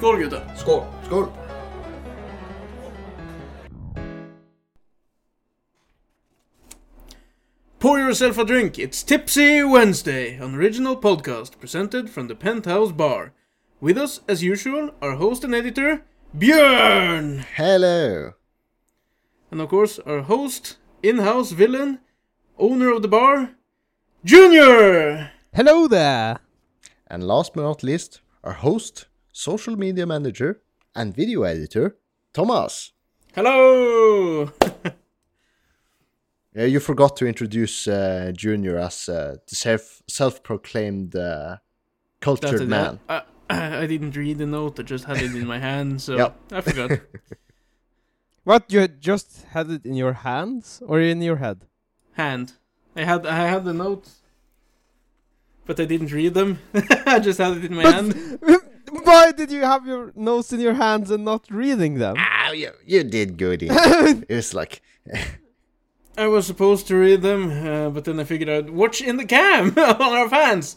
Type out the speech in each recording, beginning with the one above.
Skål gutta! Skål! Skål! Pour yourself a drink. It's Tipsy Wednesday, an original podcast presented from the Penthouse Bar. With us, as usual, our host and editor, Björn! Hello! And of course, our host, in house villain, owner of the bar, Junior! Hello there! And last but not least, our host, social media manager, and video editor, Thomas. Hello! Yeah, you forgot to introduce uh, Junior as uh, the self self proclaimed uh, cultured That's man. I, I, I didn't read the note, I just had it in my hand, so Yep. I forgot. What, you just had it in your hands or in your head? hand. I had I had the notes, but I didn't read them. I just had it in my But- hand. Why did you have your notes in your hands and not reading them? Ah, you, you did good. It was like, I was supposed to read them, uh, but then I figured out watch in the cam on our fans.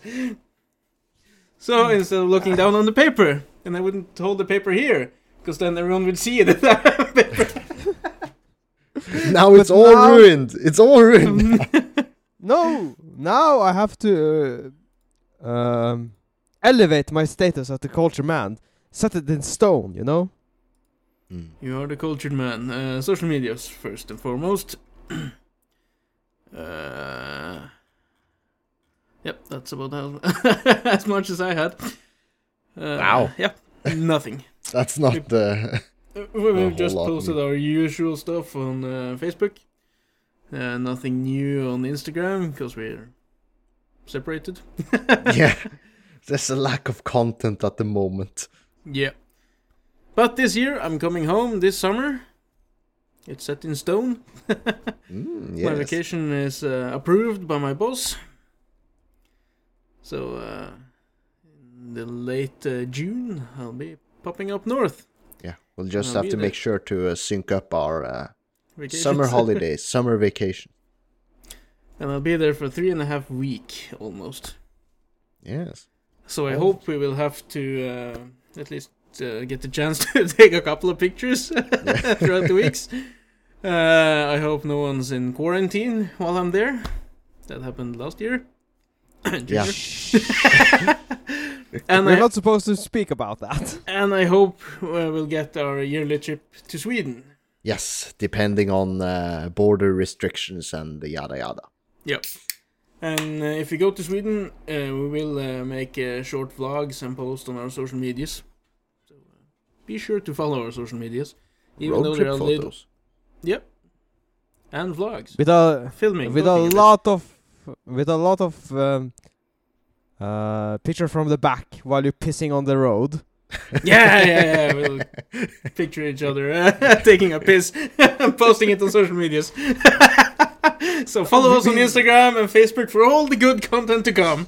So instead of looking down on the paper, and I wouldn't hold the paper here, because then everyone would see it. paper. now it's But all now- ruined. It's all ruined. No! Now I have to uh, um, elevate my status as the culture man. Set it in stone, you know? Mm. You are the cultured man. Uh, social medias first and foremost. uh, yep, that's about how, as much as I had. Uh, Wow. Yep, nothing. That's not the. Uh, we- We've just posted our usual stuff on uh, Facebook. Uh, nothing new on Instagram because we're separated. yeah. There's a lack of content at the moment. Yeah. But this year I'm coming home this summer. It's set in stone. Mm, My vacation is uh, approved by my boss. So, uh, in the late uh, June, I'll be popping up north. Yeah, we'll just have to there. make sure to uh, sync up our uh, summer holidays, summer vacation. and I'll be there for three and a half week almost. Yes. So I Oh. hope we will have to uh, at least uh, get the chance to take a couple of pictures throughout the weeks. Uh, I hope no one's in quarantine while I'm there. That happened last year. Yeah. and We're I, not supposed to speak about that. and I hope uh, we'll get our yearly trip to Sweden. Yes, depending on uh, border restrictions and the yada yada. Yep. And uh, if we go to Sweden, uh, we will uh, make uh, short vlogs and post on our social medias. So uh, be sure to follow our social medias, even Road though trip they're photos. little. Yep. And vlogs, With a filming, with a lot of with a lot of um, uh, picture from the back while you're pissing on the road. Yeah, yeah, yeah. We'll picture each other uh, taking a piss and posting it on social medias. So follow us on Instagram and Facebook for all the good content to come.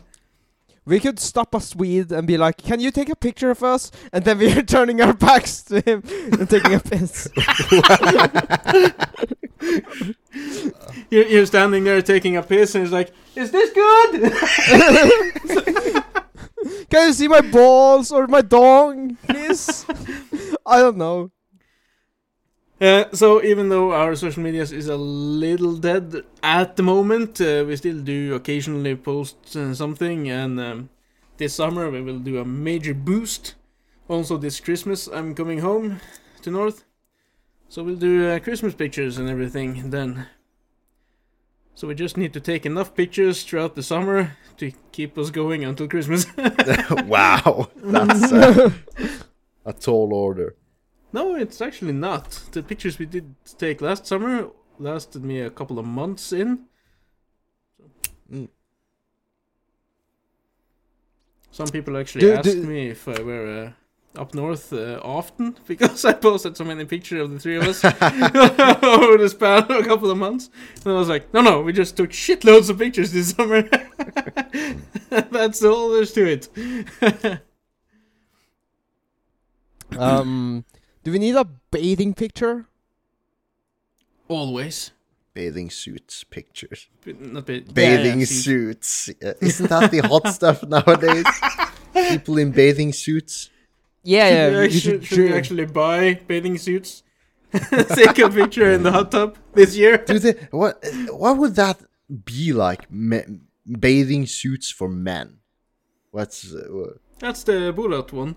We could stop a Swede and be like, "Can you take a picture of us?" And then we're turning our backs to him and taking a piss. You're, you're standing there taking a piss, and he's like, "Is this good?" Can you see my balls or my dong, please? I don't know. Uh, so even though our social media is a little dead at the moment, uh, we still do occasionally post uh, something, and um, this summer we will do a major boost. Also this Christmas I'm coming home to North, so we'll do uh, Christmas pictures and everything then. So we just need to take enough pictures throughout the summer to keep us going until Christmas. wow, that's uh, a tall order. No, it's actually not. The pictures we did take last summer lasted me a couple of months in. Mm. Some people actually Do- asked do- me if I were uh, up north uh, often because I posted so many pictures of the three of us over the span of a couple of months. And I was like, no, no, we just took shitloads of pictures this summer. That's all there's to it. Um, do we need a bathing picture? Always. Bathing suits pictures. But Not ba- Bathing yeah, see- suits. Uh, Isn't that the hot stuff nowadays? People in bathing suits. Yeah, should yeah. we you actually, should, should we actually buy bathing suits? Take a picture in the hot tub this year. Do they, what what would that be like? Me, bathing suits for men. What's uh, wha- That's the bullet one.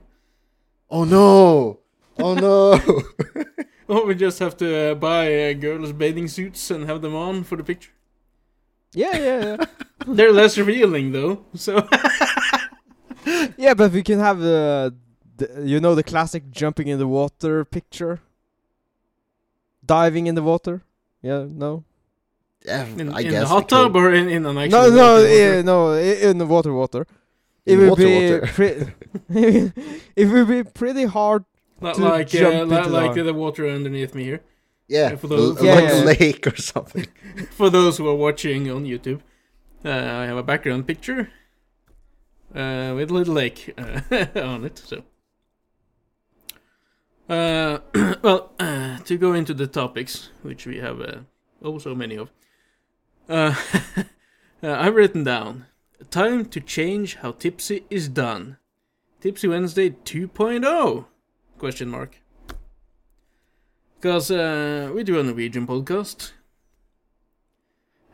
Oh no! Oh no! Oh, we just have to uh, buy uh, girls' bathing suits and have them on for the picture. Yeah, yeah, yeah. They're less revealing though, so yeah, but we can have the, the, you know, the classic jumping in the water picture. Diving in the water. Yeah, no. Yeah, in, I in guess the hot tub or in, in an actual No, no, water yeah, no, in the water, water. It In would water, be water. pre- it would be pretty hard. Li- to like jump uh, li- into like the- the water underneath me here. Yeah, for those- l- Yeah, like yeah. a lake or something. For those who are watching on YouTube, uh, I have a background picture uh, with a little lake uh, on it. So, uh, well, uh, to go into the topics, which we have uh, oh so many of, uh, uh, I've written down time to change how Tipsy is done. Tipsy Wednesday 2.0? Question mark. Because uh, we do a Norwegian podcast.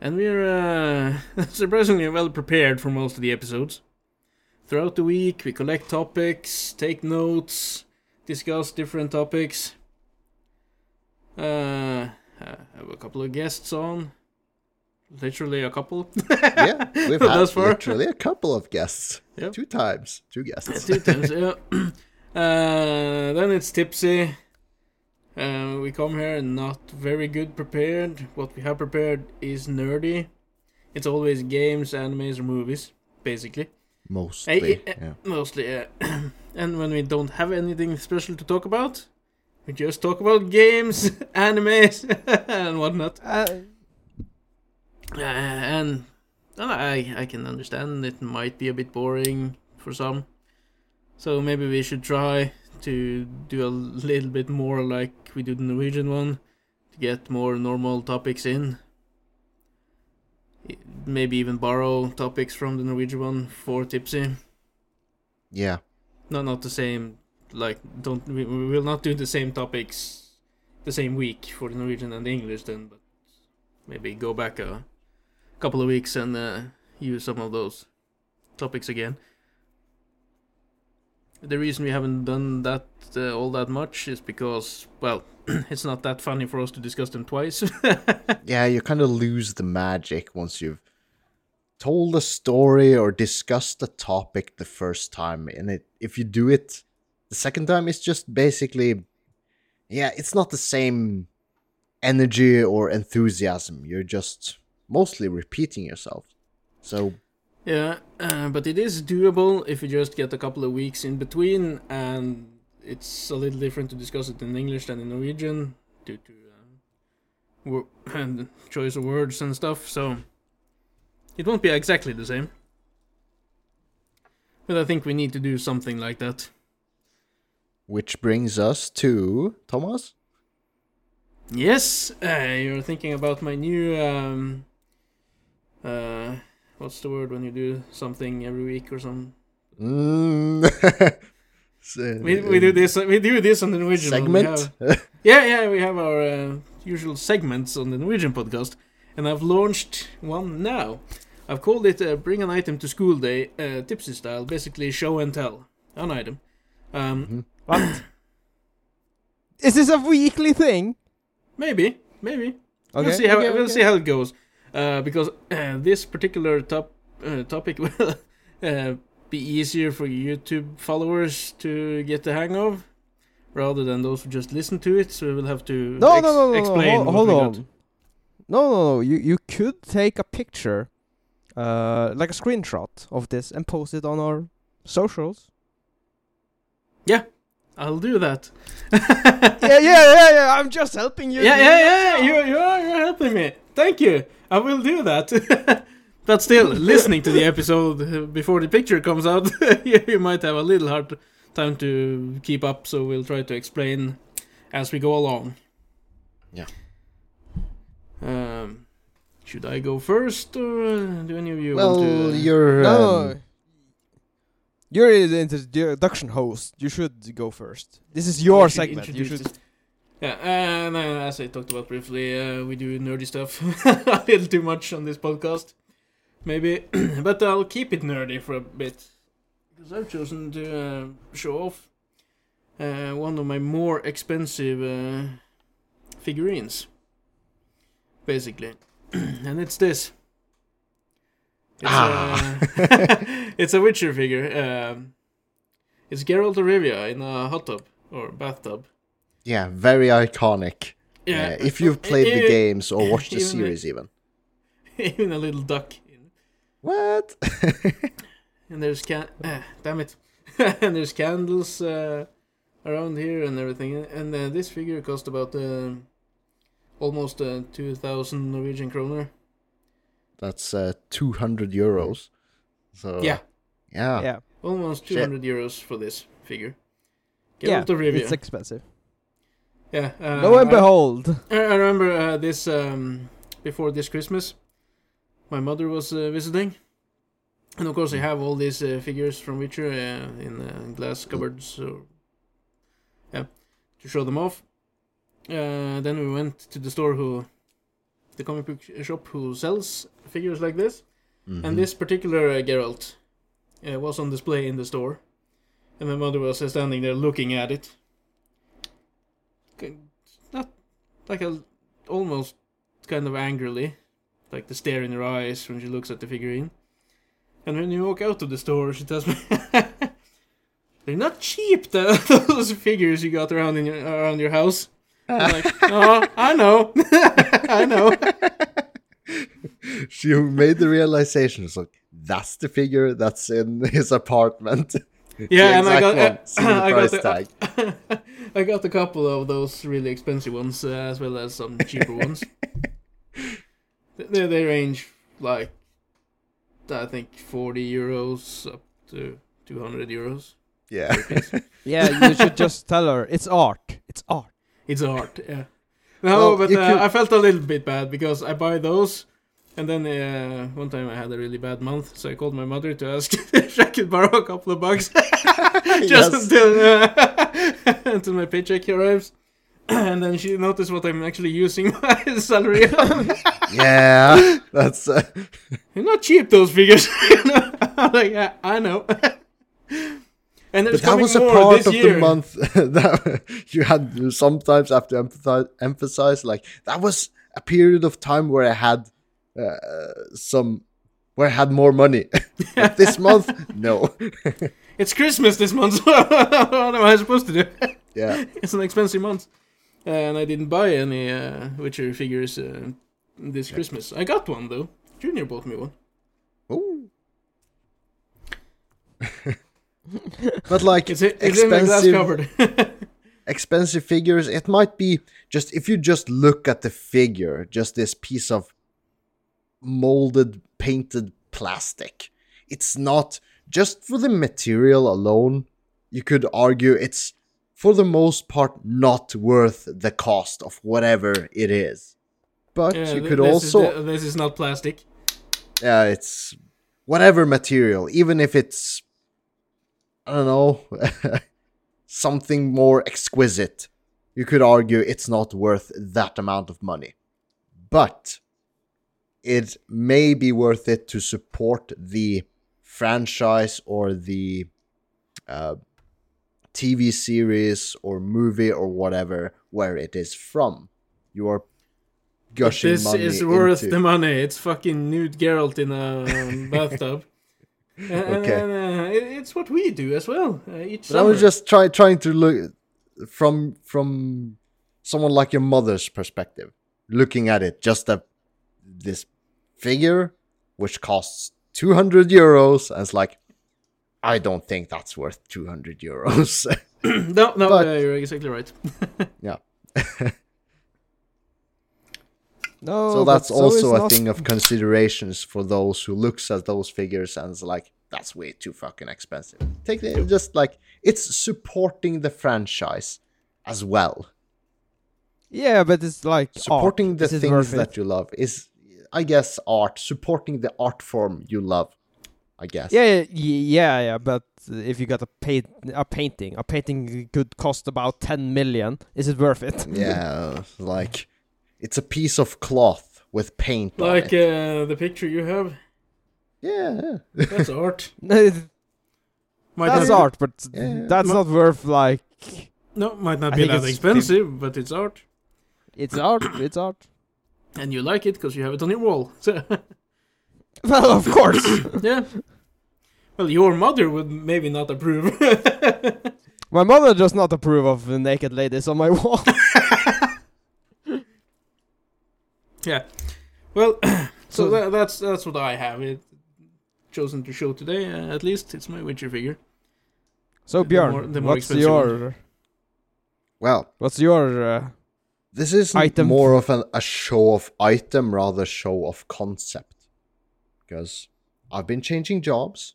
And we're uh, surprisingly well prepared for most of the episodes. Throughout the week, we collect topics, take notes, discuss different topics. Uh, I have a couple of guests on. Literally a couple. yeah, we've had far. literally a couple of guests. Yep. Two times, two guests. Two times, yeah. Uh, then it's tipsy. Uh, we come here not very good prepared. What we have prepared is nerdy. It's always games, animes, or movies, basically. Mostly, Hey, eh, yeah. Mostly, yeah. and when we don't have anything special to talk about, we just talk about games, animes, and whatnot. Uh, Uh, and and I I can understand it might be a bit boring for some, so maybe we should try to do a little bit more like we do the Norwegian one, to get more normal topics in. Maybe even borrow topics from the Norwegian one for Tipsy. Yeah, No, not the same. Like, don't we, we will not do the same topics the same week for the Norwegian and the English then, but maybe go back a couple of weeks and uh, use some of those topics again. The reason we haven't done that uh, all that much is because, well, it's not that funny for us to discuss them twice. yeah. You kind of lose the magic once you've told a story or discussed a topic the first time, and it if you do it the second time, it's just basically, yeah, it's not the same energy or enthusiasm. You're just mostly repeating yourself. So Yeah, uh, but it is doable if you just get a couple of weeks in between, and it's a little different to discuss it in English than in Norwegian due to uh, wo- and choice of words and stuff. So it won't be exactly the same. But I think we need to do something like that. Which brings us to Thomas. Yes, uh, you're thinking about my new um, uh, what's the word when you do something every week or something? Mm. So, We, we do this. We do this on the Norwegian. We segment. have- Yeah, yeah, we have our uh, usual segments on the Norwegian podcast, and I've launched one now. I've called it uh, "Bring an Item to School Day," uh, tipsy style, basically show and tell an item. Um, Mhm. what? Is this a weekly thing? maybe, maybe Okay. we'll see how okay, we'll okay. see how it goes. Uh, because uh, this particular top uh, topic will uh, be easier for YouTube followers to get the hang of, rather than those who just listen to it. So we will have to No, ex- no, no, no, no. explain. Hold, hold on. No, no, no. You you could take a picture, uh, like a screenshot of this and post it on our socials. Yeah, I'll do that. yeah, yeah, yeah, yeah. I'm just helping you. Yeah, yeah, yeah. You, you are, you're helping me. Thank you. I will do that. but still, listening to the episode uh, before the picture comes out, you you might have a little hard time to keep up. So we'll try to explain as we go along. Yeah. Um, should I go first, or uh, do any of you well, want to? you're. No, um, no. You're the introduction host. You should go first. This is your I should segment. You introduce should. Yeah, and uh, as I talked about briefly, uh, we do nerdy stuff a little too much on this podcast, maybe, but I'll keep it nerdy for a bit because I've chosen to uh, show off uh, one of my more expensive uh, figurines, basically, and it's this. It's, Ah. uh, it's a Witcher figure. Um, it's Geralt of Rivia in a hot tub or bathtub. Yeah, very iconic. Yeah, Uh, if you've played the Eh, games or watched the even the- series, even. even a little duck. What? And there's can. Uh, damn it. and there's candles uh, around here and everything. And uh, this figure cost about uh, almost uh, two thousand Norwegian kroner. That's uh, 200 euros. So Yeah, yeah, Yeah. almost two hundred euros for this figure. Yeah. Geralt of Rivia. It's expensive. Yeah. Uh, Lo and I- behold. I, remember uh, this um, before this Christmas. My mother was uh, visiting, and of course I have all these uh, figures from Witcher uh, in uh, glass cupboards. So yeah, to show them off. Uh, then we went to the store who, the comic book shop who sells figures like this, Mhm. and this particular uh, Geralt uh, was on display in the store, and my mother was uh, standing there looking at it. K- Not like a almost kind of angrily, like the stare in her eyes when she looks at the figurine. And when you walk out of the store, she tells me, "They're not cheap. The, those figures you got around in your around your house." I'm like, "Oh, I know, I know." she made the realization. It's like that's the figure that's in his apartment. The Yeah, and I got one. I got the, tag. I got a couple of those really expensive ones uh, as well as some cheaper ones. They, they range like I think forty euros up to two hundred euros. Yeah. Yeah, you should just tell her it's art. It's art. It's art, yeah. No, Well, but uh, could- I felt a little bit bad because I buy those, and then uh, one time I had a really bad month, so I called my mother to ask if I could borrow a couple of bucks just until uh, until my paycheck arrives. And then she noticed what I'm actually using my salary on. yeah, that's uh, They're not cheap, those figures. Like, yeah, I know. and there's but that coming was a part of year. the month that you had sometimes have to emphasize, emphasize like that was a period of time where I had uh, some where I had more money. This month, no. It's Christmas this month. what am I supposed to do? yeah, it's an expensive month, and I didn't buy any uh, Witcher figures uh, this Christmas. I got one though. Junior bought me one. Ooh. but like It's, it's in my glass expensive, expensive figures, it might be just if you just look at the figure, just this piece of molded, painted plastic. It's not just for the material alone. You could argue it's for the most part not worth the cost of whatever it is. But Yeah, you could this also Is the- this is not plastic. yeah, it's whatever material, even if it's I don't know something more exquisite. You could argue it's not worth that amount of money, but it may be worth it to support the franchise or the uh, TV series or movie or whatever where it is from. You are But gushing this money is worth into- the money. It's fucking nude Geralt in a um, bathtub. Okay. uh, it- it's what we do as well. Uh, each I was just try, trying to look from from someone like your mother's perspective, looking at it just a this figure which costs two hundred euros, and it's like, I don't think that's worth two hundred euros. no, no, but- uh, you're exactly right. yeah, No, so that's also is a not- thing of considerations for those who looks at those figures and is like, that's way too fucking expensive. Take it just like it's supporting the franchise as well. Yeah, but it's like supporting art. the Is it things it? that you love is i guess art supporting the art form you love I guess. Yeah, yeah, yeah, yeah. But if you got a paint, a painting, a painting could cost about ten million. Is it worth it? Yeah, like it's a piece of cloth with paint on Like it. uh, the picture you have, yeah, yeah. that's art. that's Might not be- art, but Yeah. that's Ma- not worth like. No, might not I be that it's expensive, but it's art, It's art. It's art. And you like it because you have it on your wall. So, Well, of course. yeah. Well, your mother would maybe not approve. my mother does not approve of the naked ladies on my wall. yeah. Well, so So- tha- that's that's what I have it chosen to show today. Uh, at least it's my Witcher figure. So The Björn, more- the more what's expensive your Well, what's your uh, this isn't Item. more of an, a show of item, rather show of concept. Because I've been changing jobs.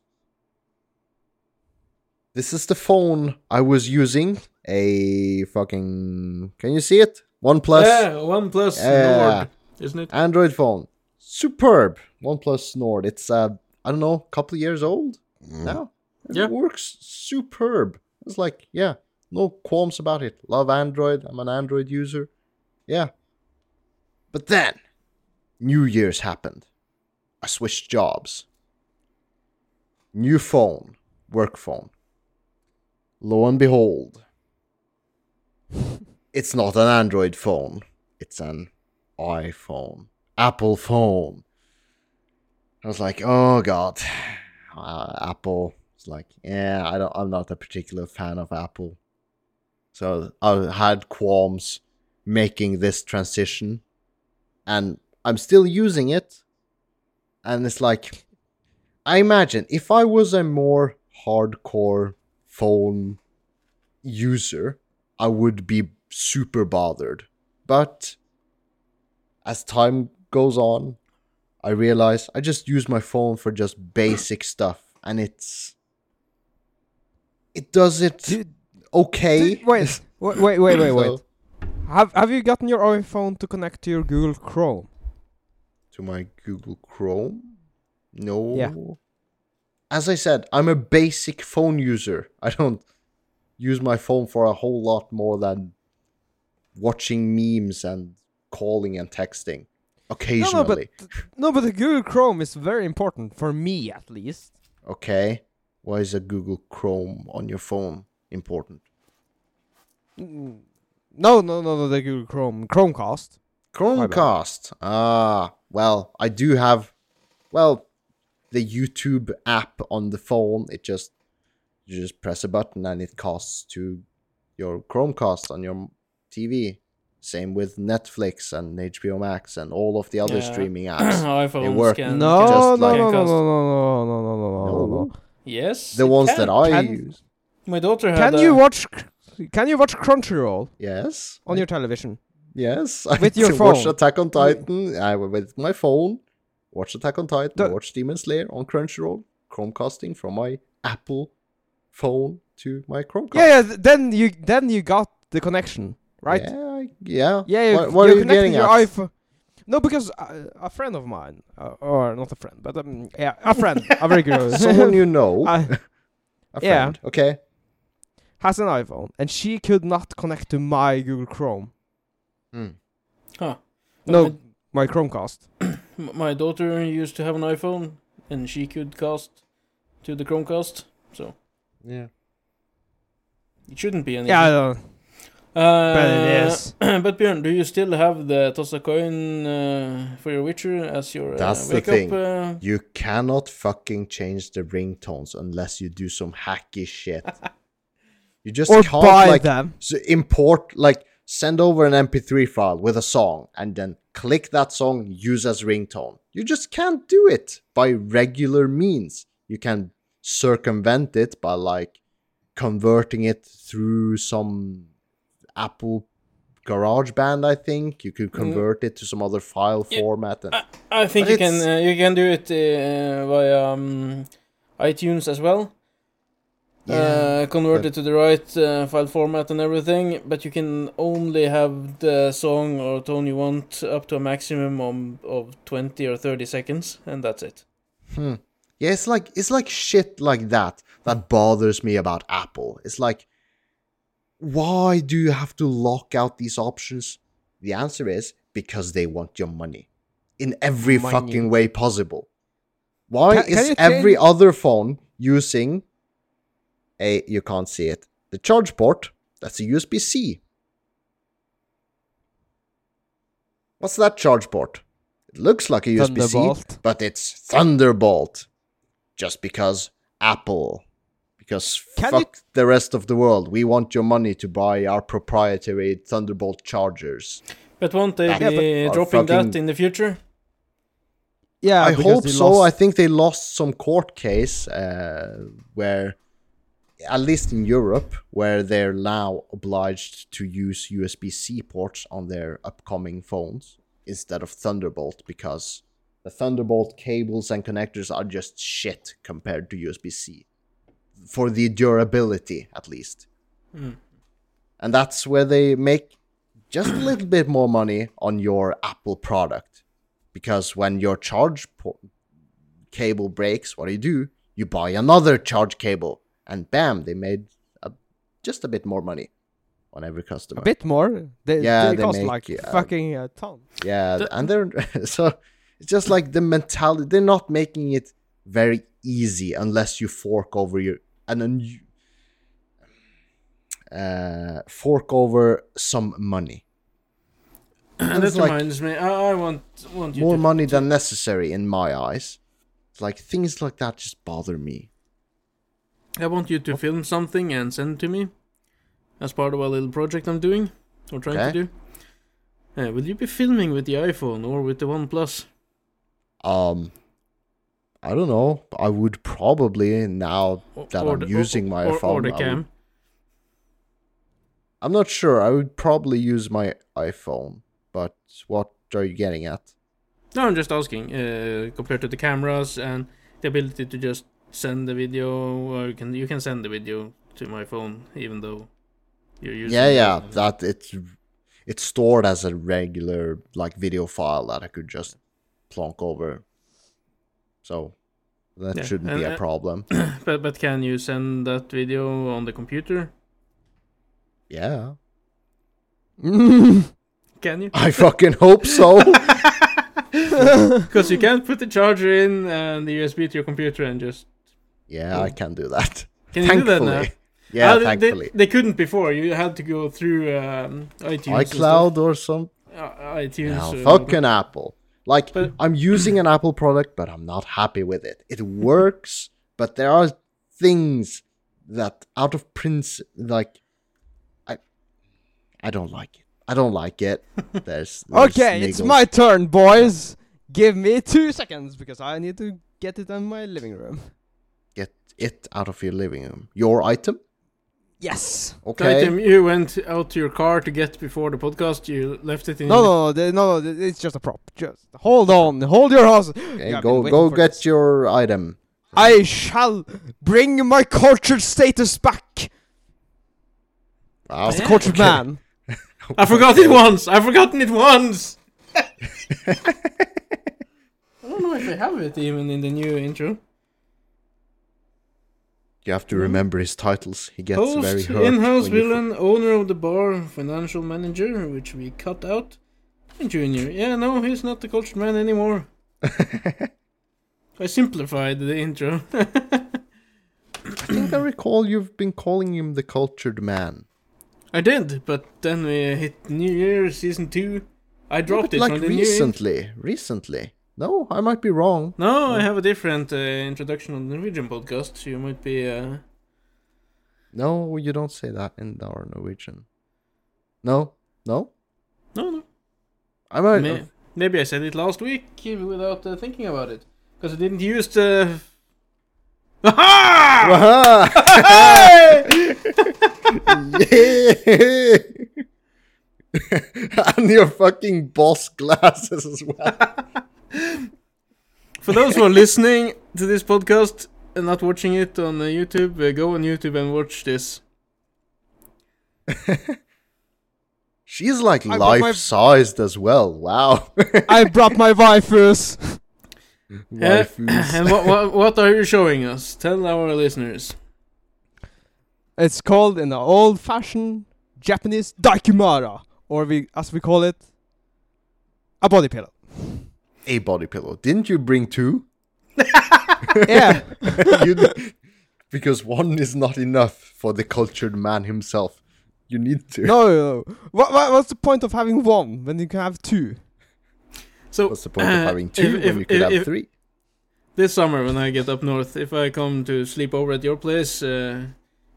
This is the phone I was using. A fucking. Can you see it? OnePlus yeah, OnePlus Yeah. Nord, isn't it? Android phone. Superb. OnePlus Nord. It's, uh, I don't know, a couple of years old now. It Yeah. works superb. It's like, yeah, no qualms about it. Love Android. I'm an Android user. Yeah. But then, New Year's happened. I switched jobs. New phone, work phone. Lo and behold, it's not an Android phone. It's an iPhone, Apple phone. I was like, oh god, uh, Apple. It's like, yeah, I don't. I'm not a particular fan of Apple. So I had qualms making this transition, and I'm still using it. And it's like, I imagine if I was a more hardcore phone user, I would be super bothered. But as time goes on, I realize I just use my phone for just basic stuff, and it's it does it okay. wait, wait, wait, wait, wait, Have Have you gotten your iPhone to connect to your Google Chrome? to my Google Chrome. No. Yeah. As I said, I'm a basic phone user. I don't use my phone for a whole lot more than watching memes and calling and texting No, occasionally. no, but no, but the Google Chrome is very important for me, at least. Okay. Why is a Google Chrome on your phone important? Mm, No, no, no, no, the Google Chrome, Chromecast. Chromecast. Ah, well, I do have, well, the YouTube app on the phone. It just you just press a button and it casts to your Chromecast on your TV. Same with Netflix and HBO Max and all of the other Yeah. streaming apps. iPhones work. can No, no, no, like- no, no, no, no, no, no, no, no, no, no. Yes, the ones can. that I Can- use. My daughter had. Can a- you watch? Can you watch Crunchyroll Yes. on your television? Yes. I With your can Watch. Attack on Titan. I with my phone. Watch Attack on Titan. The- watch Demon Slayer on Crunchyroll. Chromecasting from my Apple phone to my Chromecast. Yeah, yeah. Then you then you got the connection, right? Yeah, I- yeah. Yeah, What, what you're you getting your at? iPhone. No, because uh, a friend of mine, uh, or not a friend, but um, yeah, a friend, a very good, Someone you know. a yeah. friend. Okay. Has an iPhone, and she could not connect to my Google Chrome. Hmm. Huh. No, My, my Chromecast. my daughter used to have an iPhone, and she could cast to the Chromecast, so Yeah. it shouldn't be an Yeah, I issue. know. Uh, but it is. but Björn, do you still have the toss a coin uh, for your Witcher as your uh, That's the thing. up? Uh, You cannot fucking change the ringtones unless you do some hacky shit. you just Or can't buy like them. import like send over an MP3 file with a song and then click that song use as ringtone. You just can't do it by regular means. You can circumvent it by like converting it through some Apple GarageBand, I think. You could Mm. convert it to some other file Yeah. format and I think But you can uh, you can do it uh, via um, iTunes as well. Uh, convert but- it to the right uh, file format and everything, but you can only have the song or tone you want up to a maximum of, of 20 or 30 seconds, and that's it. Hmm. Yeah, it's like it's like shit like that that bothers me about Apple. It's like why do you have to lock out these options? The answer is because they want your money in every Money. fucking way possible. Why Can- can is you every other phone using a you can't see it the charge port that's a USB C? What's that charge port? It looks like a USB C, but it's Thunderbolt. Just because Apple. Because Can you- fuck the rest of the world. We want your money to buy our proprietary Thunderbolt chargers. But won't they Yeah, be dropping fucking- that in the future? Yeah, I hope they so. I think they lost some court case uh, where, at least in Europe, where they're now obliged to use USB C ports on their upcoming phones instead of Thunderbolt because the Thunderbolt cables and connectors are just shit compared to USB C. For the durability, at least. Hmm. And that's where they make just a little bit more money on your Apple product. Because when your charge po- cable breaks, what do you do? You buy another charge cable, and bam, they made a, just a bit more money on every customer. a bit more. They, Yeah, they, they cost make, like uh, fucking a ton. Yeah, The- and they're so it's just like the mentality. They're not making it very easy unless you fork over your and then you uh, fork over some money. And that like- reminds me, I, I want want you more to, money than necessary in my eyes. It's like things like that just bother me. I want you to film something and send it to me as part of a little project I'm doing or trying Okay. to do. Uh, will you be filming with the iPhone or with the OnePlus? Um, I don't know. I would probably now that or I'm the- using my or, phone. or the I would- cam? I'm not sure. I would probably use my iPhone. But what are you getting at? No, I'm just asking. Uh, compared to the cameras and the ability to just send the video, or you can you can send the video to my phone even though you're using. yeah, yeah. That it's it's stored as a regular like video file that I could just plonk over. So that Yeah, shouldn't and, be a uh, problem. But but can you send that video on the computer? yeah. Can you? I fucking hope so. Because you can't put the charger in and the USB to your computer and just. Yeah, I can do that. Can you do that now? Yeah, Ah, they- thankfully. They, they couldn't before. You had to go through um, iTunes. iCloud or some stuff. Uh, iTunes. Yeah, uh, fucking Apple. Like But- I'm using an Apple product, but I'm not happy with it. It works, but there are things that out of prince like I I don't like it. I don't like it. There's, there's Okay, it's my turn, boys. Give me two seconds because I need to get it in my living room. Get it out of your living room. Your item? Yes. The Okay. item you went out to your car to get before the podcast, you left it in. No, no, no, no, no, it's just a prop. Just hold on, hold your horse. Okay, Yeah, go go get this. your item. I shall bring my cultured status back Wow. as a Yeah, cultured okay. man. I forgot it once. I've forgotten it once. I don't know if I have it even in the new intro. You have to remember his titles. He gets very hurt. in-house villain, owner of the bar, financial manager, which we cut out. And Junior. Yeah, no, he's not the cultured man anymore. I simplified the intro. I think I recall you've been calling him the cultured man. I did, but then we hit New Year season two. I dropped But it like from the new. in- recently, recently. No, I might be wrong. No, I have a different uh, introduction on the Norwegian podcast. You might be. Uh... No, you don't say that in our Norwegian. No, no. No, no. I might. May- maybe I said it last week without uh, thinking about it. Because I didn't use the. Aha! yeah. and your fucking boss glasses as well. For those who are listening to this podcast and not watching it on uh, YouTube, uh, go on YouTube and watch this. She's like I bought my- life sized as well. Wow. I brought my waifus. Uh, Waifus. and what, what what are you showing us? Tell our listeners. It's called in the old-fashioned Japanese daikimara, or we, as we call it, a body pillow. A body pillow. Didn't you bring two? yeah. You- because one is not enough for the cultured man himself. You need to. No, no. What, what, what's the point of having one when you can have two? So What's the point uh, of having two if- when if- you could if- have if- three? This summer, when I get up north, if I come to sleep over at your place, uh,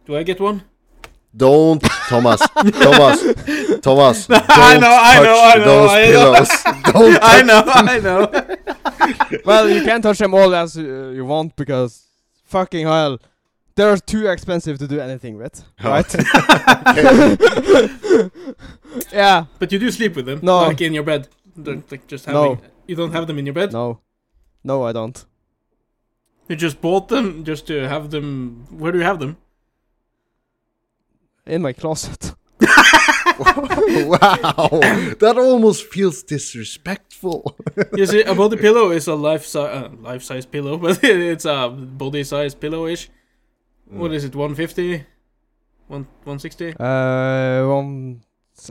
do I get one? Don't, Thomas. Thomas. Thomas. Don't I know, I touch know, I know, Those I know. Don't I touch know, I know. well, you can't touch them all as uh, you want because fucking hell, they're too expensive to do anything with, Oh. right? yeah. But you do sleep with them, No. like in your bed. Don't, like just having. No. You don't have them in your bed. No. No, I don't. You just bought them just to have them. Where do you have them? In my closet. wow. That almost feels disrespectful. you see, a body pillow is a life si- uh, life size pillow, but it's a body size pillow ish. What is it? 150? One 160? Uh, one.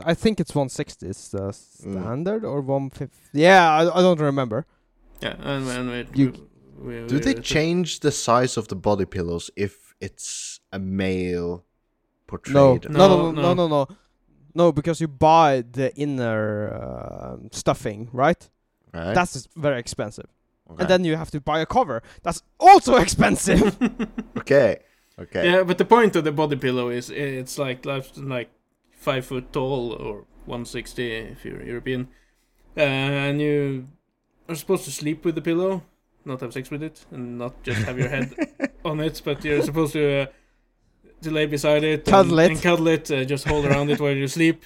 I think it's 160 is the standard or 150. Yeah, I, I don't remember. Yeah, and, and we, You- we, we, Do they change the size of the body pillows if it's a male No, portrayed? no, no, no, No, no, no, no. No, because you buy the inner uh, stuffing, right? Right? That's very expensive. Okay. And then you have to buy a cover. That's also expensive. okay. Okay. Yeah, but the point of the body pillow is it's like life like five foot tall or 160 if you're European, uh, and you are supposed to sleep with the pillow, not have sex with it, and not just have your head on it, but you're supposed to uh, to lay beside it, Cuddle and, it. and cuddle it, uh, just hold around it while you sleep.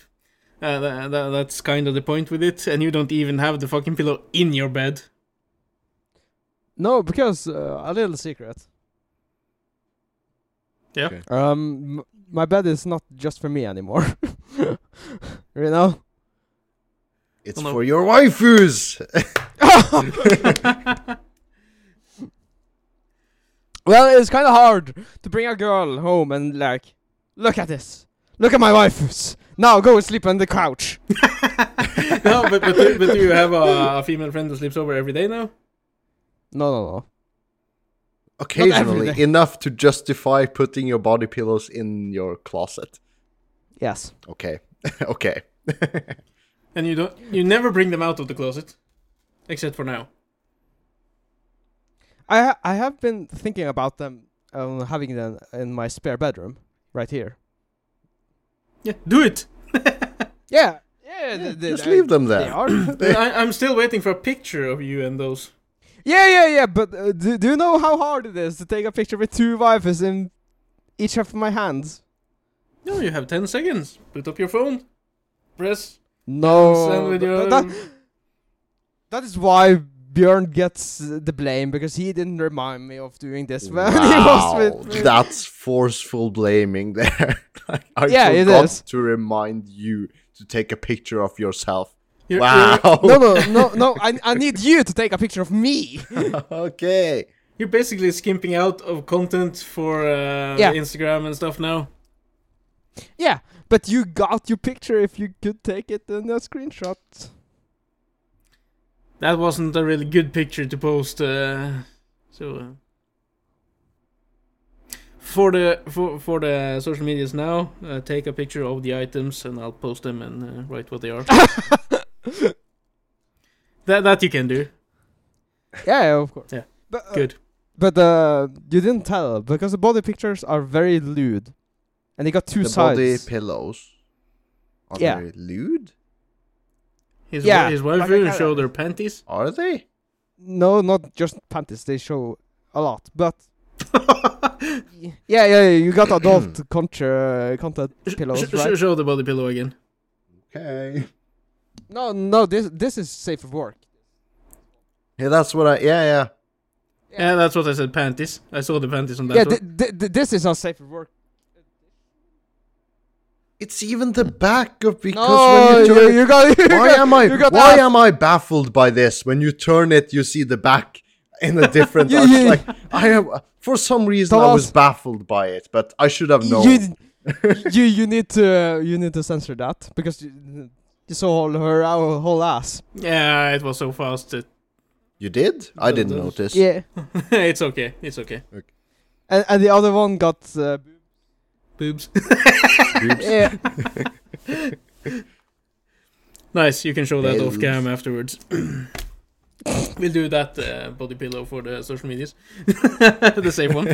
Uh, tha- tha- that's kind of the point with it, and you don't even have the fucking pillow in your bed. no, because uh, a little secret. Yeah. Okay. Um, m- my bed is not just for me anymore. you know. It's Oh, no. for your waifus. Well, it's kind of hard to bring a girl home and like, look at this. Look at my wife. Now go and sleep on the couch. no, but but do, but do you have a, a female friend who sleeps over every day now? No, no, no. Occasionally, enough to justify putting your body pillows in your closet. Yes. Okay. okay. And you don't you never bring them out of the closet. Except for now. I ha- I have been thinking about them um, having them in my spare bedroom right here. Yeah, do it. Yeah. Yeah. th- th- Just I- leave them They there. are. I, I'm still waiting for a picture of you and those. yeah, yeah, yeah. But uh, do, do you know how hard it is to take a picture with two waifus in each of my hands? No, you have ten seconds. Put up your phone. Press. No. Send with your. that, that is why Björn gets uh, the blame because he didn't remind me of doing this when he was Wow, with me. that's forceful blaming there. I Yeah, it forgot is. to remind you to take a picture of yourself. You're- Wow. no, no, no, no. I, I need you to take a picture of me. okay. You're basically skimping out of content for uh, Yeah. Instagram and stuff now. yeah, but you got your picture if you could take it in a screenshot. That wasn't a really good picture to post. Uh, so uh, for the for for the social medias now, uh, take a picture of the items and I'll post them and uh, write what they are. that that you can do. Yeah, yeah, of course. Yeah. But, uh, Good. But uh, you didn't tell because the body pictures are very lewd, and they got two the sides. body pillows. Are Yeah. they lewd? His Yeah, wi- his wife like I show their panties. Are they? no, not just panties. They show a lot, but yeah, yeah, yeah you got adult contra- content pillows, Sh- sh- right? show the body pillow again. Okay. No, no, this this is safe for work. Yeah, that's what I. Yeah, yeah. Yeah, that's what I said. Panties. I saw the panties on that yeah, th- th- th- this is not safe for work. It's even the back of because no, when you turn you, it, you got. You why got, am I you got why ass- am I baffled by this? When you turn it, you see the back, in a different. You- I you- like, I am for some reason I was baffled by it, but I should have known. You, you you need to uh, you need to censor that because you, you saw her our whole ass. Yeah, it was so fast. That You did? I didn't notice. Yeah, it's okay. It's okay. okay. and, and the other one got uh, Boobs. Boobs. yeah. nice. You can show that off cam afterwards. we'll do that uh, body pillow for the social medias. the safe one.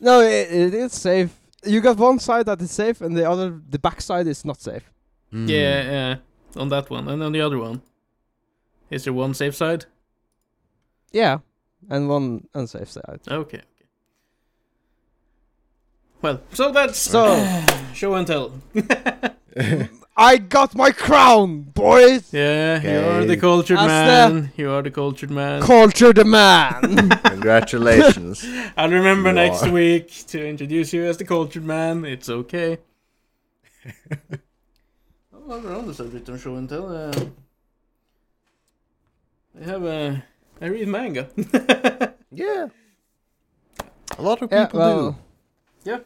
No, it, it is safe. You got one side that is safe, and the other, the back side is not safe. Mm. Yeah, yeah. On that one, and on the other one. Is there one safe side? Yeah, and one unsafe side. Okay. Okay. Well, so that's So show and tell. I got my crown, boys. Yeah, you are the Okay. cultured That's the- man. You are the cultured man. Culture the man. Congratulations. I'll remember You next are. week to introduce you as the cultured man. It's okay. While we're on the subject of show and tell, uh, I have a. I read manga. yeah. A lot of yeah, people well. do. Yeah.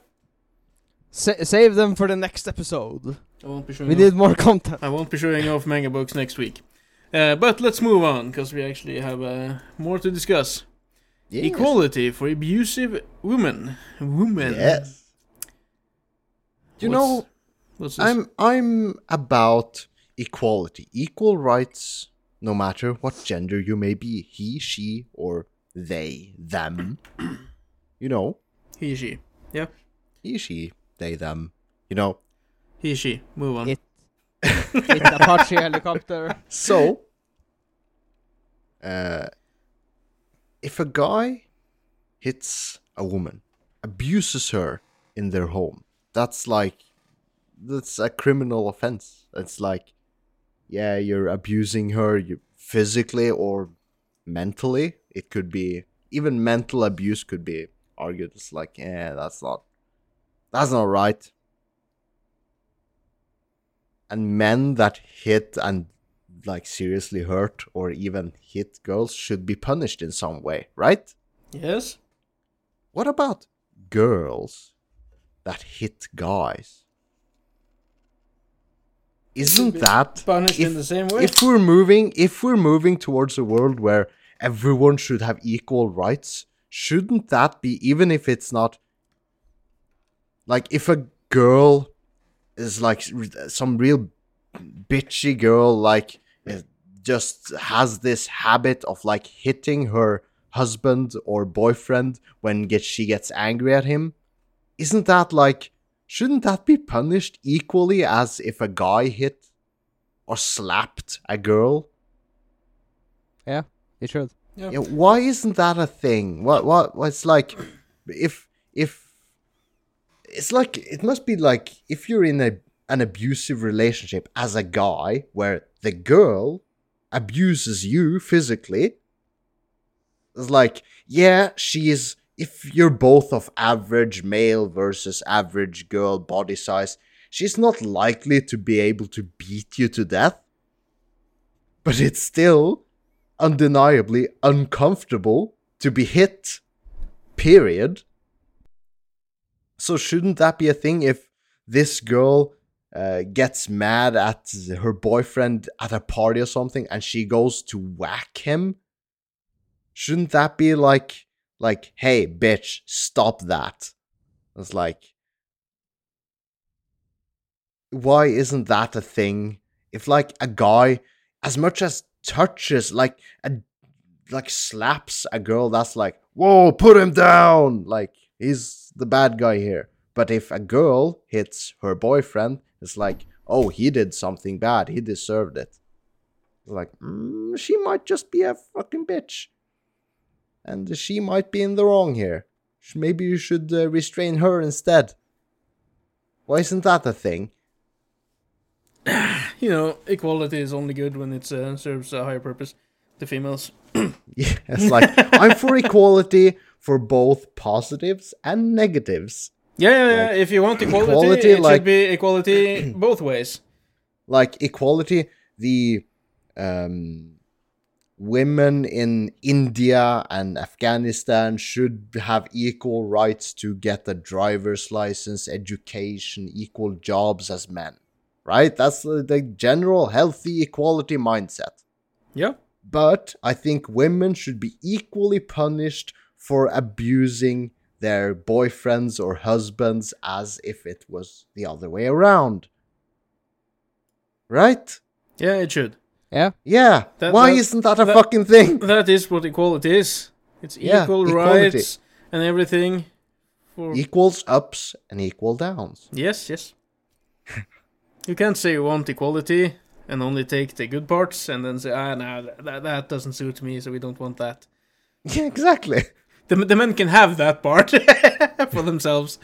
Sa- save them for the next episode. I won't be showing. We off, need more content. I won't be showing off manga books next week. Uh, but let's move on because we actually have uh, more to discuss. Yes. Equality for abusive women. Women. Yes. You What's- know, What's this? I'm I'm about equality, equal rights, no matter what gender you may be, he, she, or they, them. you know, he, she. He, she, they, them. You know. He, she. Move on. It- It's Apache helicopter. So, uh, if a guy hits a woman, abuses her in their home, that's like that's a criminal offense. It's like, yeah, you're abusing her, you physically or mentally. It could be even mental abuse could be argued. It's like, yeah, that's not that's not right. And men that hit and like seriously hurt or even hit girls should be punished in some way, right? Yes. What about girls that hit guys? Isn't that Punished in the same way. if we're moving if we're moving towards a world where everyone should have equal rights, shouldn't that be even if it's not like if a girl is like some real bitchy girl like uh, just has this habit of like hitting her husband or boyfriend when get she gets angry at him isn't that like shouldn't that be punished equally as if a guy hit or slapped a girl Yeah, It should. Why isn't that a thing? What what what's like if if it's like it must be like if you're in a an abusive relationship as a guy where the girl abuses you physically it's like yeah she is if you're both of average male versus average girl body size she's not likely to be able to beat you to death. But it's still undeniably uncomfortable to be hit period. So shouldn't that be a thing if this girl uh, gets mad at her boyfriend at a party or something and she goes to whack him? Shouldn't that be like like hey bitch stop that? It's like why isn't that a thing? If like a guy as much as touches like a like slaps a girl that's like whoa put him down! Like he's the bad guy here. But if a girl hits her boyfriend it's like oh he did something bad. He deserved it. Like mm, she might just be a fucking bitch. And she might be in the wrong here. Maybe you should uh, restrain her instead. Why isn't that a thing you know, equality is only good when it uh, serves a higher purpose. The females. Yeah, it's like I'm for equality for both positives and negatives. Yeah, yeah, yeah. If you want equality, equality, it like- should be equality both ways. Like equality, the um women in India and Afghanistan should have equal rights to get a driver's license, education, equal jobs as men. Right? That's the, the general healthy equality mindset. Yeah. But I think women should be equally punished for abusing their boyfriends or husbands as if it was the other way around. Right? Yeah, it should. Yeah. Yeah. That- Why that- isn't that a that- fucking thing? That is what equality is. It's Yeah, equal equality. rights and everything. For Equals ups and equal downs. yes, yes. you can't say you want equality and only take the good parts and then say, ah, no, that, that doesn't suit me, so we don't want that. Yeah, exactly. The, the men can have that part for themselves.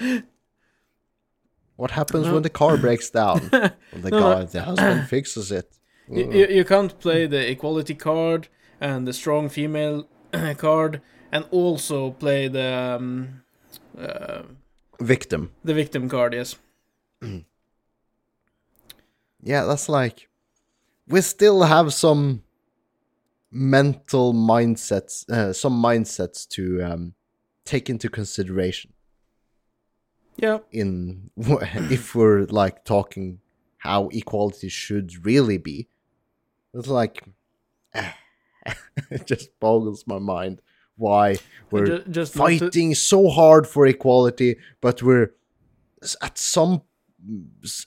What happens No. when the car breaks down? The no. guy, the husband fixes it. You, you, you can't play the equality card and the strong female card and also play the um, uh, Victim. the victim card. Yes. Yeah, that's like we still have some mental mindsets, uh, some mindsets to um, take into consideration Yeah. in if we're like talking how equality should really be. It's like it just boggles my mind why we're Ju- just not to- fighting so hard for equality, but we're at some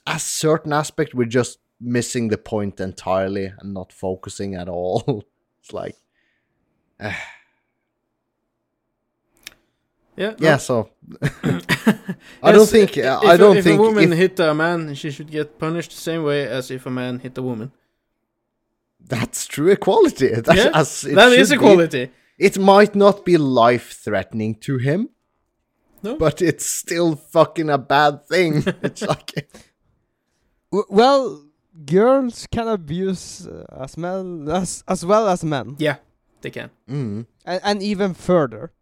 a certain aspect we're just missing the point entirely and not focusing at all. it's like eh. yeah. no. yeah, so I don't think i- I don't if think a woman if- hit a man, she should get punished the same way as if a man hit a woman. that's true equality. That's, Yeah, That is should be. equality. It might not be life threatening to him, No. but it's still fucking a bad thing. it's like well, girls can abuse uh, as men as as well as men, yeah, they can. mm, and, and even further.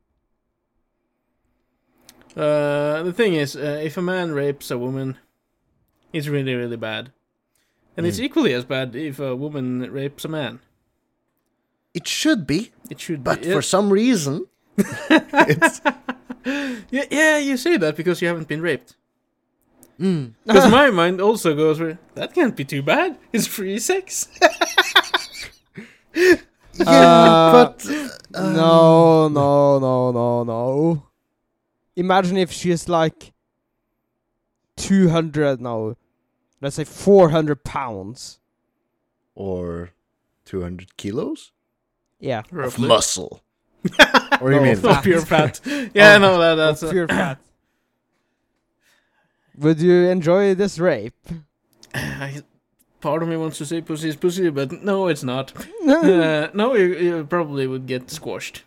Uh, the thing is, uh, if a man rapes a woman, it's really, really bad. And it's Mm. equally as bad if a woman rapes a man. it should be, It should but be. for some reason it's yeah, yeah, you say that because you haven't been raped. mm, Because my mind also goes, that can't be too bad. It's free sex. yeah, Uh, but uh, no, no, no, no, no. Imagine if she's like 200 now, let's say 400 pounds. or 200 kilos Yeah. of Roughly. Muscle. do you No, mean fat. Of pure fat. Yeah, Of- no, that, that's. of pure fat. Would you enjoy this rape? I, part of me wants to say pussy is pussy, but no, it's not. uh, no, you, you probably would get squashed.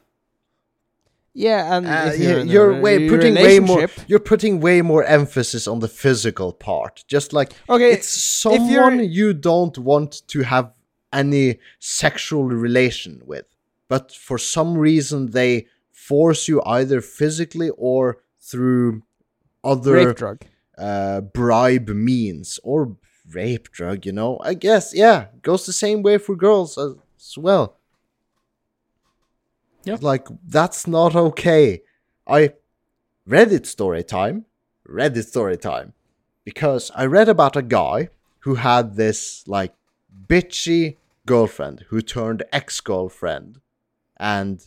yeah, and Uh, if you- you're, you're re- way putting way more. You're putting way more emphasis on the physical part. Just like Okay, it's someone you don't want to have any sexual relation with, but for some reason they force you either physically or through other rape drug. uh, bribe means or rape drug. You know, I guess yeah, goes the same way for girls as, as well. Yep. Like that's not okay. I Reddit story time. Reddit story time. Because I read about a guy who had this like bitchy girlfriend who turned ex-girlfriend and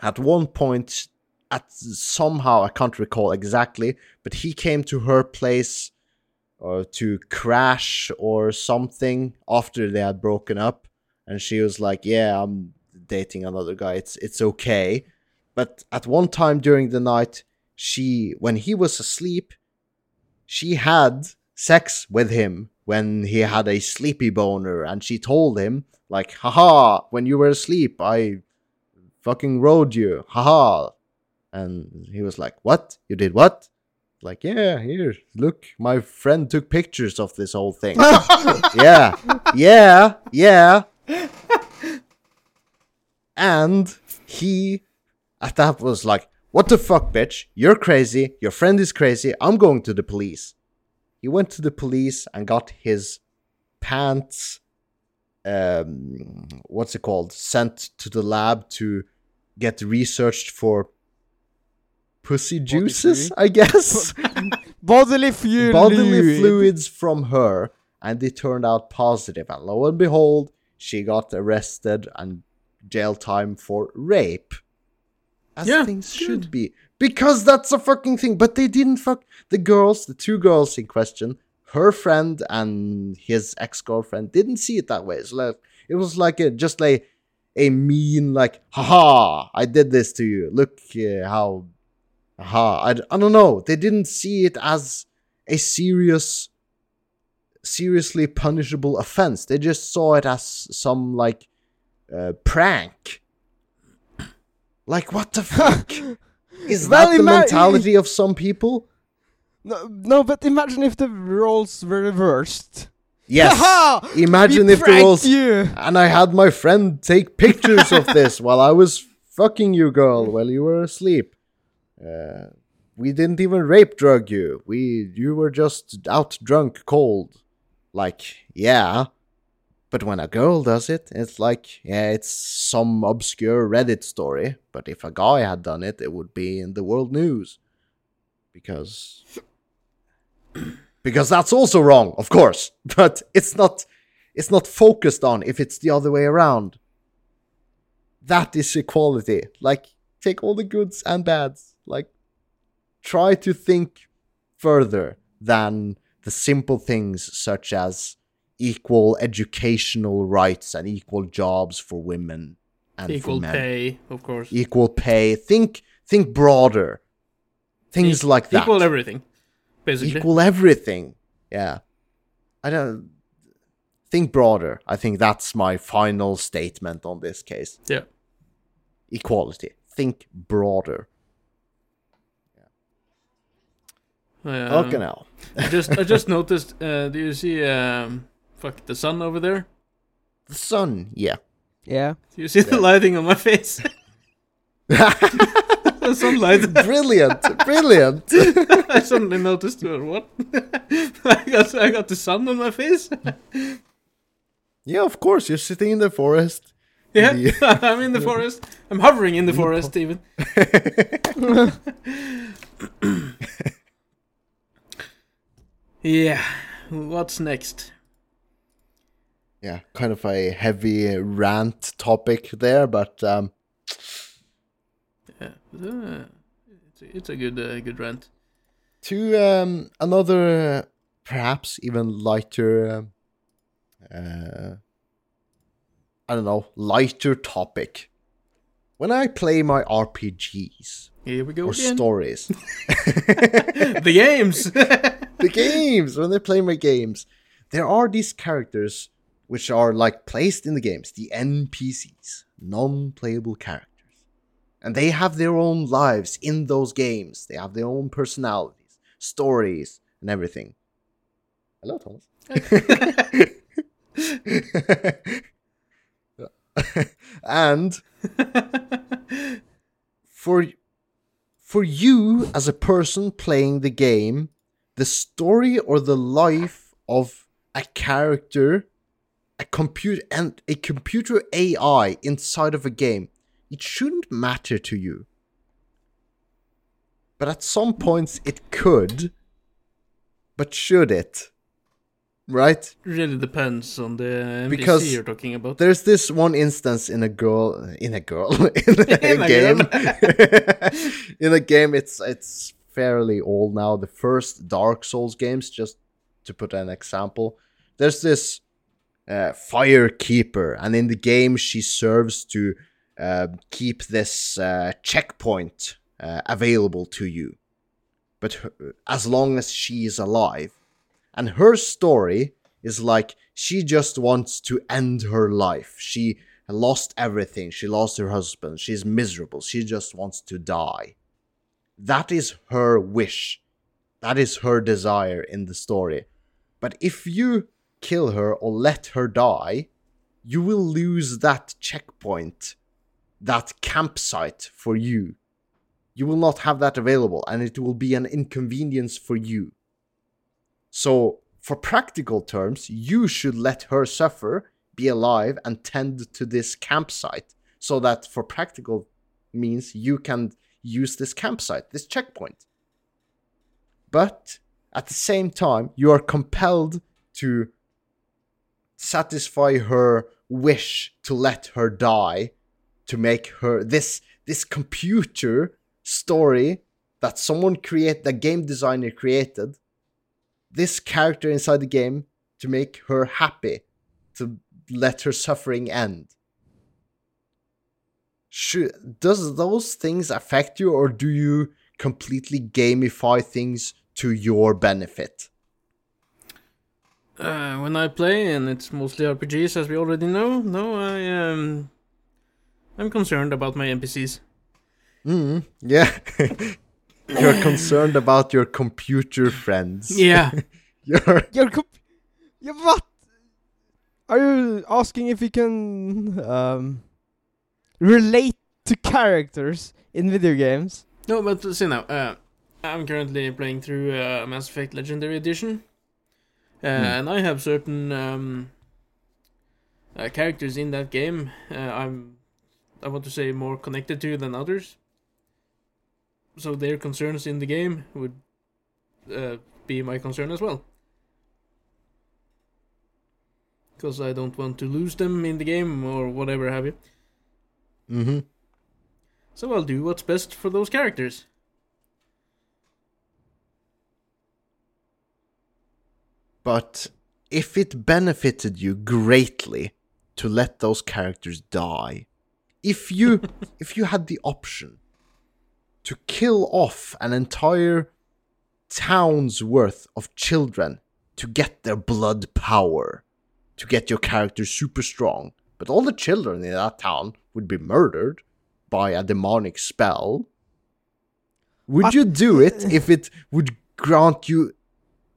at one point at somehow I can't recall exactly, but he came to her place or to crash or something after they had broken up and she was like, "Yeah, I'm dating another guy. It's it's okay." But at one time during the night, she when he was asleep, she had sex with him when he had a sleepy boner and she told him like, "Haha, when you were asleep, I fucking rode you. Haha." And he was like, "What? You did what?" Like, "Yeah, here. Look, my friend took pictures of this whole thing." yeah. Yeah. Yeah. and he at that was like, "What the fuck, bitch? You're crazy. Your friend is crazy. I'm going to the police." He went to the police and got his pants um, what's it called? Sent to the lab to get researched for pussy juices, I guess. Bodily fluid. Bodily fluids from her, and they turned out positive. And lo and behold, she got arrested and jail time for rape. As Yeah, things good. should be. Because that's a fucking thing. But they didn't fuck the girls, the two girls in question, her friend and his ex-girlfriend didn't see it that way. It's like it was like a just like a mean like haha I did this to you. Look uh, how haha I, I don't know. They didn't see it as a serious seriously punishable offense. They just saw it as some like uh, prank. Like what the fuck? Is Well, that the ima- mentality of some people? No, no, but imagine if the roles were reversed. Yes. Imagine if the pranked roles you. and I had my friend take pictures of this while I was fucking you, girl, while you were asleep. Uh, we didn't even rape drug you. We you were just out drunk, cold. Like, yeah. But when a girl does it, it's like, yeah, it's some obscure Reddit story. But if a guy had done it, it would be in the world news. Because because that's also wrong, of course. But it's not it's not focused on if it's the other way around. That is equality. Like take all the goods and bads. Like try to think further than the simple things such as equal educational rights and equal jobs for women and Equal pay, of course. Equal pay. Think think broader. Things E- like that Equal everything, basically. equal everything. Yeah. I don't think broader. I think that's my final statement on this case. Yeah. Equality. Think broader. Uh, okay now. I just I just noticed. Uh, do you see um, fuck the sun over there? The sun, yeah. Yeah. Do you see the lighting on my face? the sunlight. brilliant. Brilliant. I suddenly noticed. What? I got I got the sun on my face. yeah, of course. You're sitting in the forest. Yeah, The- I'm in the forest. I'm hovering in the forest even. yeah. What's next? Yeah, kind of a heavy rant topic there, but um Yeah, uh, it's, a- it's a good uh, good rant. to um, another uh, perhaps even lighter um, uh, i don't know lighter topic when i play my rpgs Here we go or again. stories the games. the games when i play my games there are these characters which are like placed in the games the npcs non-playable characters and they have their own lives in those games. They have their own personalities stories and everything. Hello thomas. And for for you as a person playing the game the story or the life of a character a computer and a computer ai inside of a game it shouldn't matter to you. But at some points it could but should it? Right? Really depends on the NPC Because you're talking about. there's this one instance in a girl in a girl in a, In a game. In a game it's it's fairly old now. The first dark souls games just to put an example. There's this uh, fire keeper and in the game she serves to uh, keep this uh, checkpoint uh, available to you but her, as long as she is alive and her story is like she just wants to end her life. She lost everything. She lost her husband. She's miserable. She just wants to die. That is her wish. That is her desire in the story. But if you kill her or let her die, you will lose that checkpoint, that campsite for you. You will not have that available, and it will be an inconvenience for you. So, for practical terms, you should let her suffer be alive and tend to this campsite so that for practical means you can use this campsite, this checkpoint. But at the same time, you are compelled to satisfy her wish to let her die to make her this this computer story that someone create the game designer created this character inside the game to make her happy to let her suffering end. Should, does those things affect you or do you completely gamify things to your benefit? Uh, when I play, and it's mostly RPGs, as we already know, no, I um, I'm concerned about my NPCs. mm, yeah you're concerned about your computer friends Yeah, you're You're comp- yeah, what? Are you asking if you can um, relate to characters in video games? no, but see now, uh, I'm currently playing through uh, Mass Effect Legendary Edition, uh, and I have certain um, uh, characters in that game. Uh, I'm, I want to say, more connected to than others. So their concerns in the game would uh, be my concern as well. Because I don't want to lose them in the game or whatever have you. mm-hmm. So I'll do what's best for those characters. But if it benefited you greatly to let those characters die, if you if you had the option to kill off an entire town's worth of children to get their blood power, to get your character super strong, but all the children in that town would be murdered by a demonic spell. Would you do it if it would grant you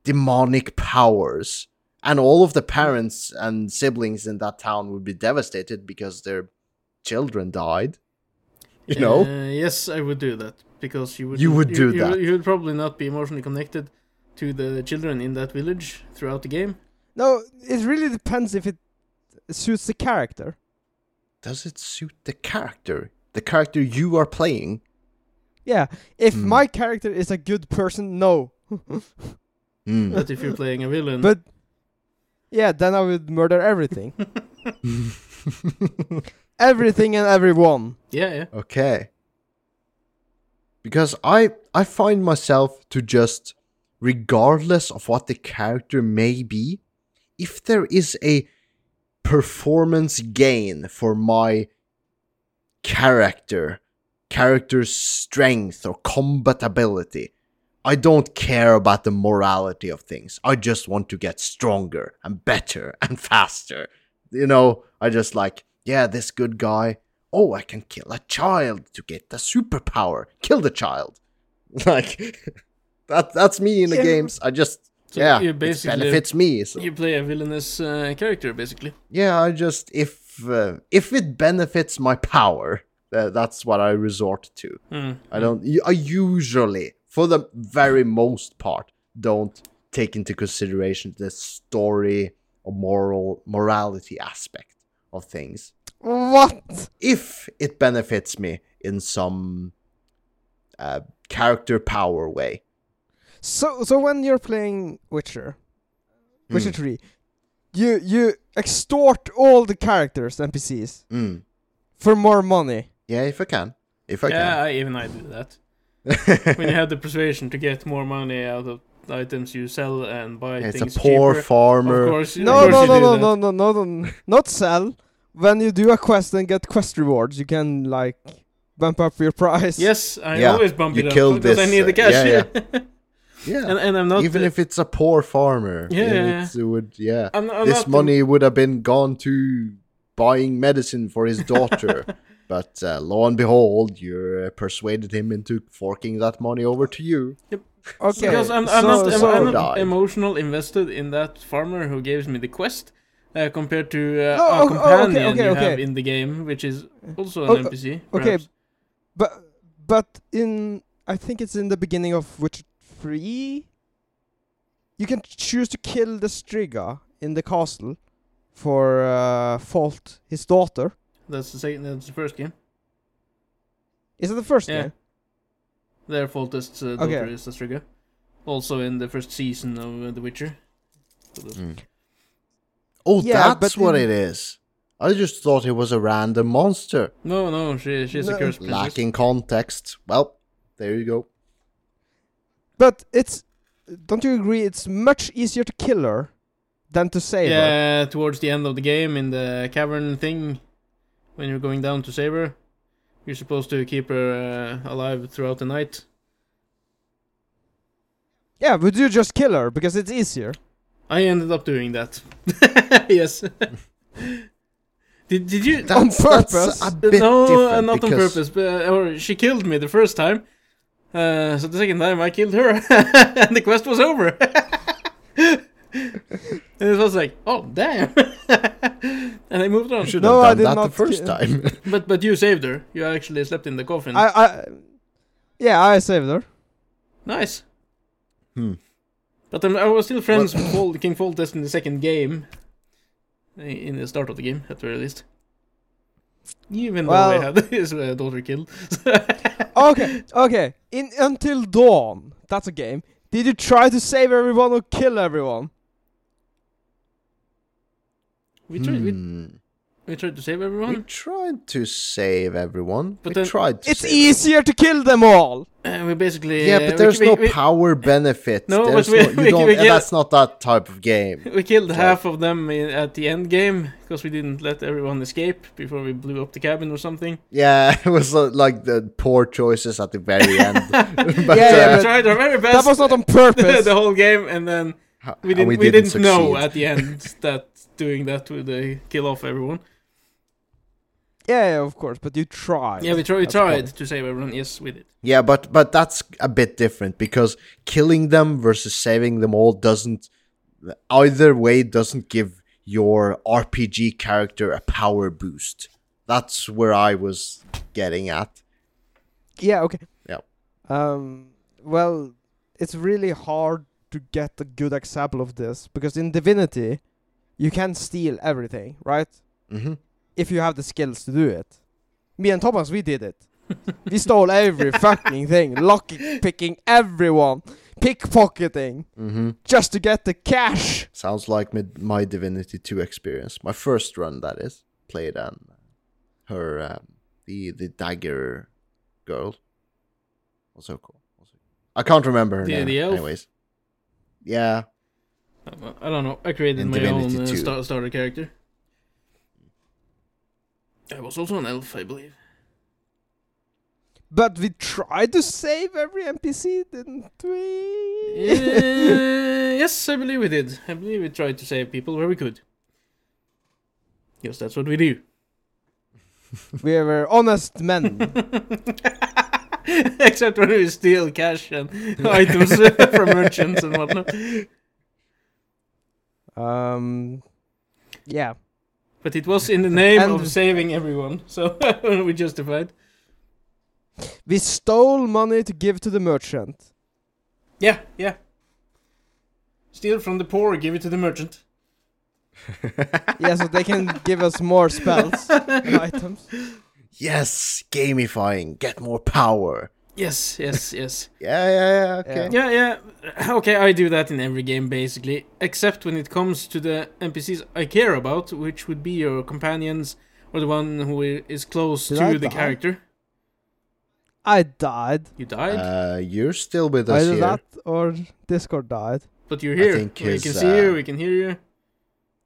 demonic powers? And all of the parents and siblings in that town would be devastated because their children died. You know? Uh, yes, I would do that because you would. You would do you, that. You would probably not be emotionally connected to the children in that village throughout the game. No, it really depends if it suits the character. Does it suit the character? The character you are playing? Yeah, if Hmm. my character is a good person, no. Hmm. But if you're playing a villain, But yeah, then I would murder everything, everything and everyone. yeah, yeah. Okay. Because I I find myself to just regardless of what the character may be, if there is a performance gain for my character, character's strength or combat ability, I don't care about the morality of things. I just want to get stronger and better and faster. You know, I just like, yeah, this good guy. Oh, I can kill a child to get the superpower. Kill the child. Like that that's me in the Yeah. games. I just So yeah, you it benefits me. So, You play a villainous uh, character, basically. yeah, I just if uh, if it benefits my power, uh, that's what I resort to. Hmm. I don't. I usually, for the very most part, don't take into consideration the story or moral morality aspect of things. What? If it benefits me in some uh, character power way. So so when you're playing Witcher, Witcher Mm, Three, you you extort all the characters NPCs mm. for more money. Yeah, if I can, if I can yeah, I, even I do that. can. when you have the persuasion to get more money out of the items you sell and buy it's a poor cheaper. farmer. Of course, of No course no no no, no no no no not sell. When you do a quest and get quest rewards, you can like bump up your price. Yes, I Yeah, always bump you it up killed because I need the uh, cash. yeah, Yeah, Yeah, and, and I'm not. even uh, if it's a poor farmer. Yeah, then yeah, yeah. it's- it would. Yeah, I'm, I'm this not the- money would have been gone to buying medicine for his daughter. but uh, lo and behold, you uh, persuaded him into forking that money over to you. Okay. because I'm, I'm so, not, I'm, so I'm not emotional invested in that farmer who gives me the quest. Uh, compared to uh, No, a oh, oh, okay, companion okay, you okay. have in the game, which is also an Oh, NPC. okay, but but in I think it's in the beginning of Witcher Three. You can choose to kill the Striga in the castle, for uh, Foltest daughter. That's the second. That's the first game. Is it the first Yeah. game? Their Foltest uh, daughter Okay. is a Striga. Also in the first season of uh, The Witcher. Mm. Oh, Yeah, that's what in- it is. I just thought it was a random monster. No, no, she she's No. a cursed princess. Lacking context. Well, there you go. But it's. Don't you agree? It's much easier to kill her than to save her. Yeah, towards the end of the game in the cavern thing, when you're going down to save her, you're supposed to keep her uh, alive throughout the night. Yeah, would you just kill her because it's easier. I ended up doing that. yes. did did you? On purpose? That's a bit no, uh, different not on purpose. But, uh, or she killed me the first time. Uh, so the second time I killed her, and the quest was over. and it was like, oh damn, and I moved on. You should No, have I did that not the first ki- time. But but you saved her. You actually slept in the coffin. I, I, yeah, I saved her. nice. Hmm. But um, I was still friends with Fall, King Foltest in the second game. In the start of the game, at the very least. Even though I Well- had his uh, daughter killed. Okay, okay. In Until Dawn, that's a game. Did you try to save everyone or kill everyone? We, tried, we, Hmm. we tried to save everyone. We tried to save everyone. But we then- tried to It's save easier to kill them all. Uh, we basically. Yeah, uh, but we- there's we, no we, power benefit. No, but we- no, you don't, we yeah, that's not that type of game. we killed Sorry. half of them in, at the end game because we didn't let everyone escape before we blew up the cabin or something. Yeah, it was uh, like the poor choices at the very end. but, Yeah, yeah, we uh, tried our very best. That was not on purpose. the whole game, and then h- we didn't. we We, didn't, know at the end that doing that would uh, kill off everyone. yeah, yeah, of course, but you tried. Yeah, we, try, we tried point. to save everyone. Yes, we did. Yeah, but but that's a bit different because killing them versus saving them all doesn't either way doesn't give your RPG character a power boost. That's where I was getting at. Yeah, okay. Yeah. Um. Well, it's really hard to get a good example of this because in Divinity, you can steal everything, right? hmm If you have the skills to do it. Me and Thomas, we did it. we stole every fucking thing, locking, picking everyone, pickpocketing, hmm just to get the cash. Sounds like my, my Divinity 2 experience. My first run, that is, played on her um, the the dagger girl. Also cool. Also, I can't remember her The- name. the elf? Anyways, yeah. I don't know. I created In my Divinity own uh, star- starter character. I was also an elf, I believe. But we tried to save every NPC, didn't we? Uh, yes, I believe we did. I believe we tried to save people where we could. Yes, that's what we do. we were honest men. Except when we steal cash and items from merchants and whatnot. Um, yeah. But it was in the name And- of saving everyone, so we justified. We stole money to give to the merchant. Yeah, yeah. Steal from the poor, give it to the merchant. yeah, so they can give us more spells and items. Yes, gamifying, get more power. Yes, yes, yes. Yeah, yeah, yeah. Okay. Yeah, yeah. Okay, I do that in every game basically, except when it comes to the NPCs I care about, which would be your companions or the one who is close Did to I the die? character. I died. You died, Uh, you're still with us Either here. that or Discord died. but you're I here. think we his, can see you, uh, we can hear you.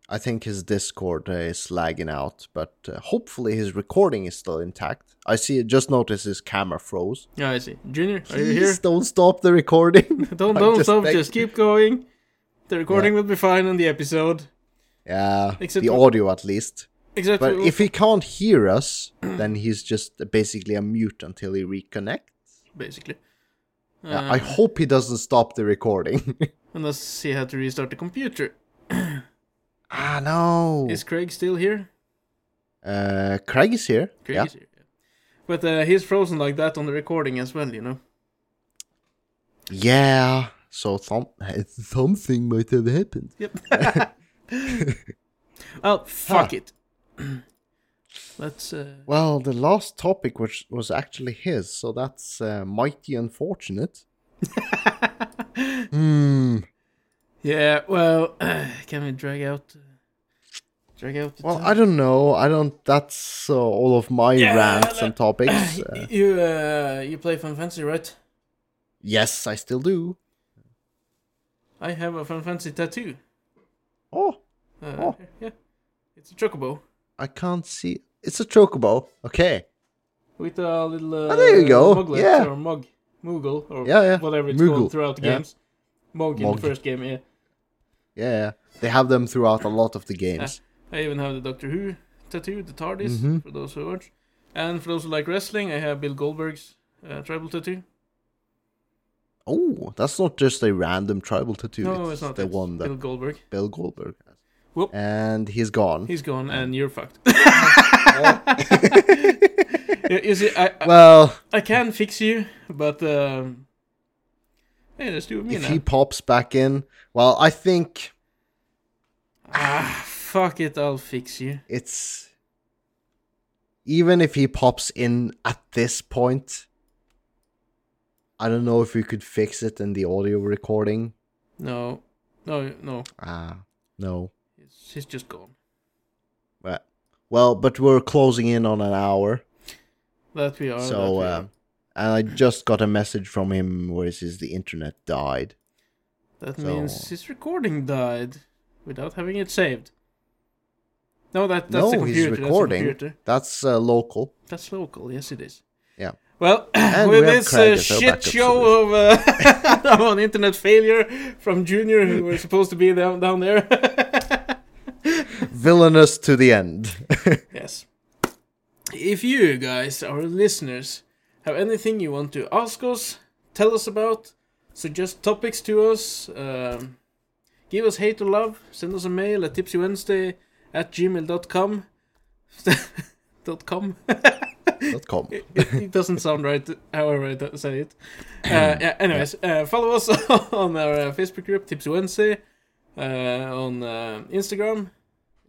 I think his Discord uh, is lagging out, but uh, hopefully his recording is still intact. I see. Just notice his camera froze. Yeah, I see. Junior, are you here? don't stop the recording. Don't don't just stop, beg- just keep going. The recording will be fine on the episode. yeah, Except the audio at least. Except But if he can't hear us, then he's just basically a mute until he reconnects. basically. Yeah, Uh, I hope he doesn't stop the recording. unless he had to restart the computer. Ah no. Is Craig still here? Uh, Craig is here. Craig yeah. is here. yeah. But uh, he's frozen like that on the recording as well, you know. Yeah. So thom- something might have happened. Yep. Well, fuck Huh. it. Let's. Uh, Well, the last topic which was actually his, so that's uh, mighty unfortunate. Hmm. yeah. Well, can we drag out? Uh, drag out. The Well, time? I don't know. I don't. That's uh, all of my Yeah, rants and topics. Uh, you uh, you play Final Fantasy, right? yes, I still do. I have a Final Fantasy tattoo. Oh, Uh, Oh. Yeah, it's a chocobo I can't see. It's a chocobo. Okay. with a little. Uh, Oh, there you go. Muglet Yeah. or mug, Moogle or Yeah, yeah. whatever it's Moogle. called throughout the Yeah. games. Mog in Mog. the first game. Yeah, Yeah, yeah. They have them throughout a lot of the games. I even have the Doctor Who tattoo, the TARDIS Mhm. for those who watch, and for those who like wrestling, I have Bill Goldberg's uh, tribal tattoo. Oh, that's not just a random tribal tattoo. no, it's not the it's one that Bill Goldberg. Bill Goldberg has. Whoop. And he's gone. He's gone, and you're fucked. you see, I, I well, I can fix you, but um, hey, let's do it if now. he pops back in, well, I think Ah, fuck it, I'll fix you. it's even if he pops in at this point. I don't know if we could fix it in the audio recording. No, no, no. Ah, no. He's, he's just gone. Well, well, but we're closing in on an hour. That we are. So, we uh, are. and I just got a message from him where it says the internet died. that so- means his recording died without having it saved. No, that that's no, the computer. he's that's recording. computer. That's uh, local. That's local. Yes, it is. Yeah. Well, with we this uh, shit show of uh, internet failure from Junior, who were supposed to be down down there. Villainous to the end. yes. If you guys, our listeners, have anything you want to ask us, tell us about, suggest topics to us, um, give us hate or love, send us a mail at tipsywednesday at gmail.com. dot com. Dot com. it, it, doesn't sound right, however I say it. Uh, yeah, anyways, uh, follow us on our uh, Facebook group, Tipsy Wednesday, uh, on uh, Instagram.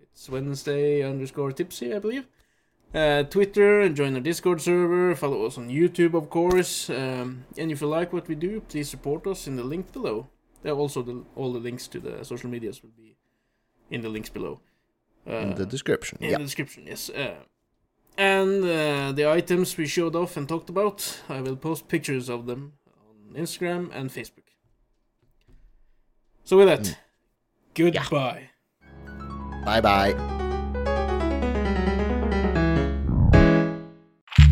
It's Wednesday underscore Tipsy, I believe. Uh, Twitter, and join our Discord server. Follow us on YouTube, of course. Um, and if you like what we do, please support us in the link below. Also, the, all the links to the social medias will be in the links below. Uh, In the description. in Yeah. the description, yes. Uh, and uh, the items we showed off and talked about, I will post pictures of them on Instagram and Facebook. So with that, Mm. goodbye. Bye bye.